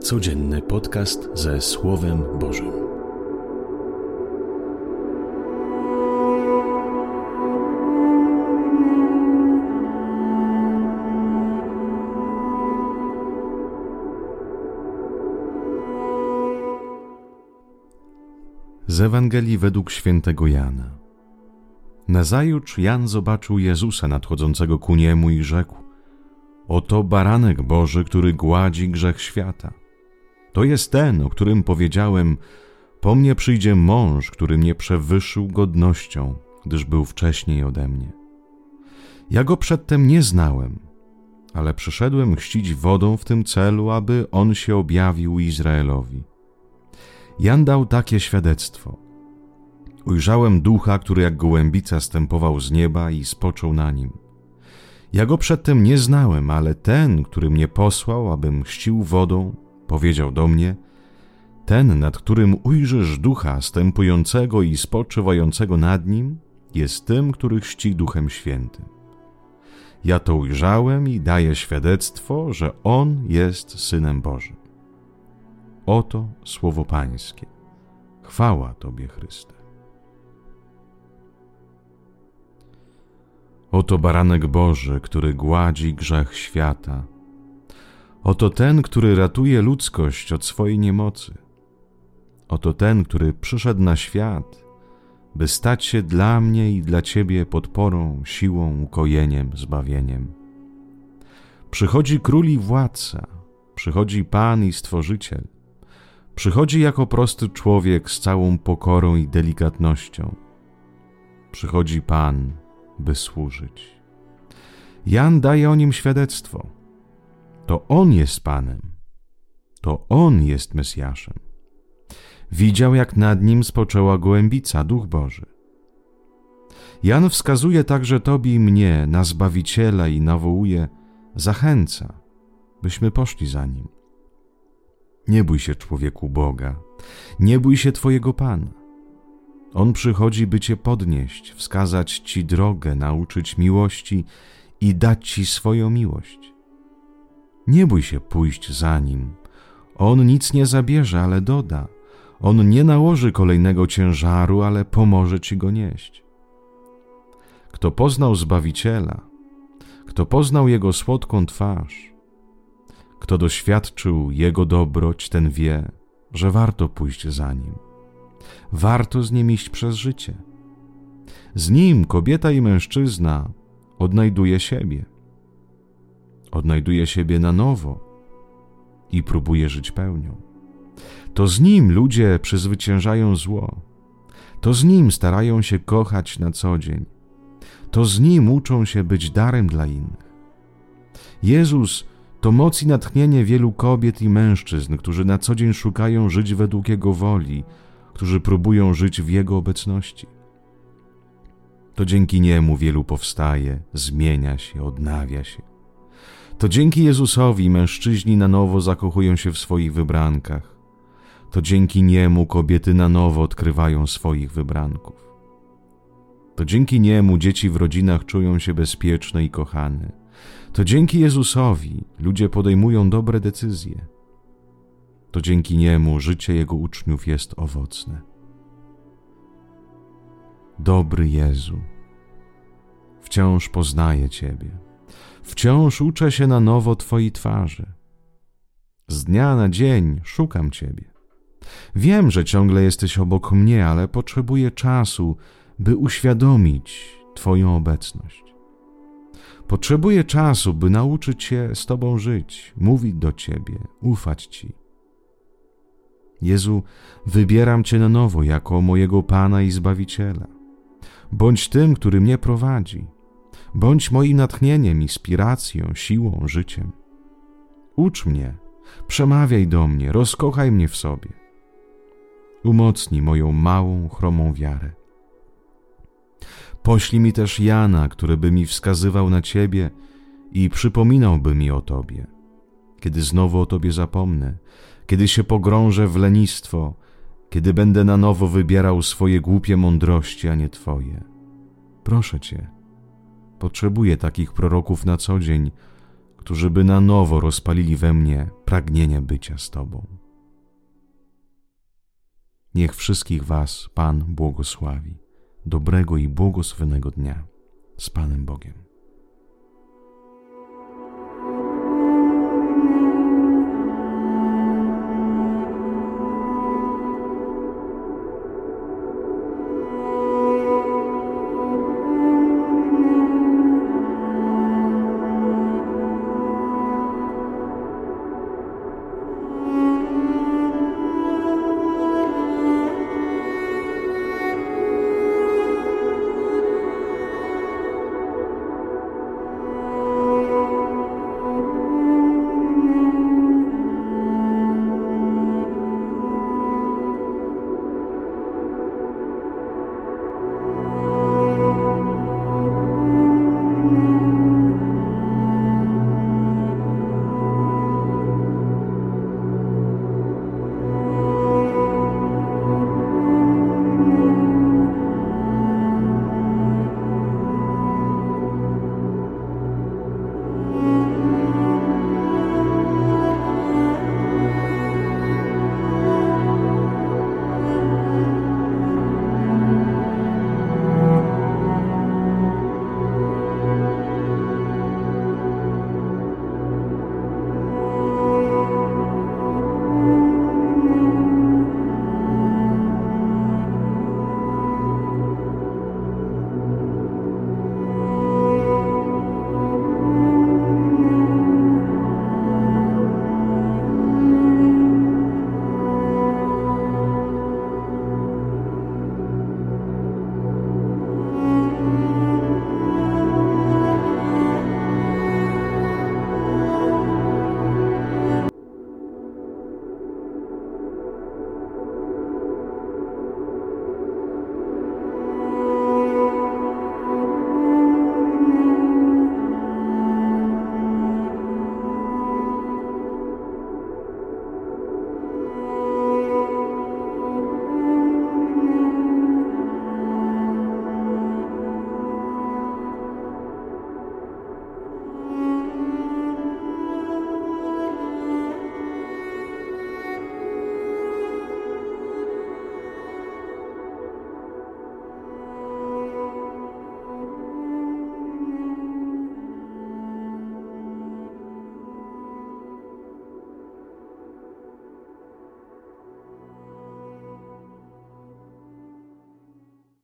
Codzienny podcast ze Słowem Bożym. Z Ewangelii według świętego Jana. Nazajutrz Jan zobaczył Jezusa nadchodzącego ku niemu i rzekł: Oto baranek Boży, który gładzi grzech świata. To jest ten, o którym powiedziałem: Po mnie przyjdzie mąż, który mnie przewyższył godnością, gdyż był wcześniej ode mnie. Ja go przedtem nie znałem, ale przyszedłem chrzcić wodą w tym celu, aby on się objawił Izraelowi. Jan dał takie świadectwo. Ujrzałem ducha, który jak gołębica stępował z nieba i spoczął na nim. Ja go przedtem nie znałem, ale ten, który mnie posłał, abym chrzcił wodą, powiedział do mnie: Ten, nad którym ujrzysz ducha stępującego i spoczywającego nad nim, jest tym, który chrzci duchem świętym. Ja to ujrzałem i daję świadectwo, że on jest synem Bożym. Oto słowo Pańskie. Chwała Tobie, Chryste. Oto baranek Boży, który gładzi grzech świata. Oto ten, który ratuje ludzkość od swojej niemocy. Oto ten, który przyszedł na świat, by stać się dla mnie i dla Ciebie podporą, siłą, ukojeniem, zbawieniem. Przychodzi król i władca, przychodzi Pan i Stworzyciel. Przychodzi jako prosty człowiek z całą pokorą i delikatnością. Przychodzi Pan, by służyć. Jan daje o nim świadectwo. To on jest Panem. To on jest Mesjaszem. Widział, jak nad nim spoczęła gołębica, Duch Boży. Jan wskazuje także Tobie i mnie na Zbawiciela i nawołuje, zachęca, byśmy poszli za nim. Nie bój się człowieku Boga, nie bój się Twojego Pana. On przychodzi, by Cię podnieść, wskazać Ci drogę, nauczyć miłości i dać Ci swoją miłość. Nie bój się pójść za Nim. On nic nie zabierze, ale doda. On nie nałoży kolejnego ciężaru, ale pomoże Ci go nieść. Kto poznał Zbawiciela, kto poznał Jego słodką twarz, kto doświadczył Jego dobroć, ten wie, że warto pójść za Nim warto z nim iść przez życie. Z nim kobieta i mężczyzna odnajduje siebie. Odnajduje siebie na nowo i próbuje żyć pełnią. To z nim ludzie przezwyciężają zło. To z nim starają się kochać na co dzień. To z nim uczą się być darem dla innych. Jezus to moc i natchnienie wielu kobiet i mężczyzn, którzy na co dzień szukają żyć według Jego woli, którzy próbują żyć w Jego obecności. To dzięki Niemu wielu powstaje, zmienia się, odnawia się. To dzięki Jezusowi mężczyźni na nowo zakochują się w swoich wybrankach. To dzięki Niemu kobiety na nowo odkrywają swoich wybranków. To dzięki Niemu dzieci w rodzinach czują się bezpieczne i kochane. To dzięki Jezusowi ludzie podejmują dobre decyzje to dzięki niemu życie jego uczniów jest owocne. Dobry Jezu, wciąż poznaję Ciebie, wciąż uczę się na nowo Twojej twarzy. Z dnia na dzień szukam Ciebie. Wiem, że ciągle jesteś obok mnie, ale potrzebuję czasu, by uświadomić Twoją obecność. Potrzebuję czasu, by nauczyć się z Tobą żyć, mówić do Ciebie, ufać Ci. Jezu, wybieram Cię na nowo jako mojego Pana i Zbawiciela. Bądź tym, który mnie prowadzi. Bądź moim natchnieniem, inspiracją, siłą, życiem. Ucz mnie, przemawiaj do mnie, rozkochaj mnie w sobie. Umocnij moją małą, chromą wiarę. Poślij mi też Jana, który by mi wskazywał na Ciebie i przypominałby mi o Tobie. Kiedy znowu o Tobie zapomnę, kiedy się pogrążę w lenistwo, kiedy będę na nowo wybierał swoje głupie mądrości, a nie Twoje. Proszę Cię, potrzebuję takich proroków na co dzień, którzy by na nowo rozpalili we mnie pragnienie bycia z Tobą. Niech wszystkich Was Pan błogosławi. Dobrego i błogosławionego dnia z Panem Bogiem.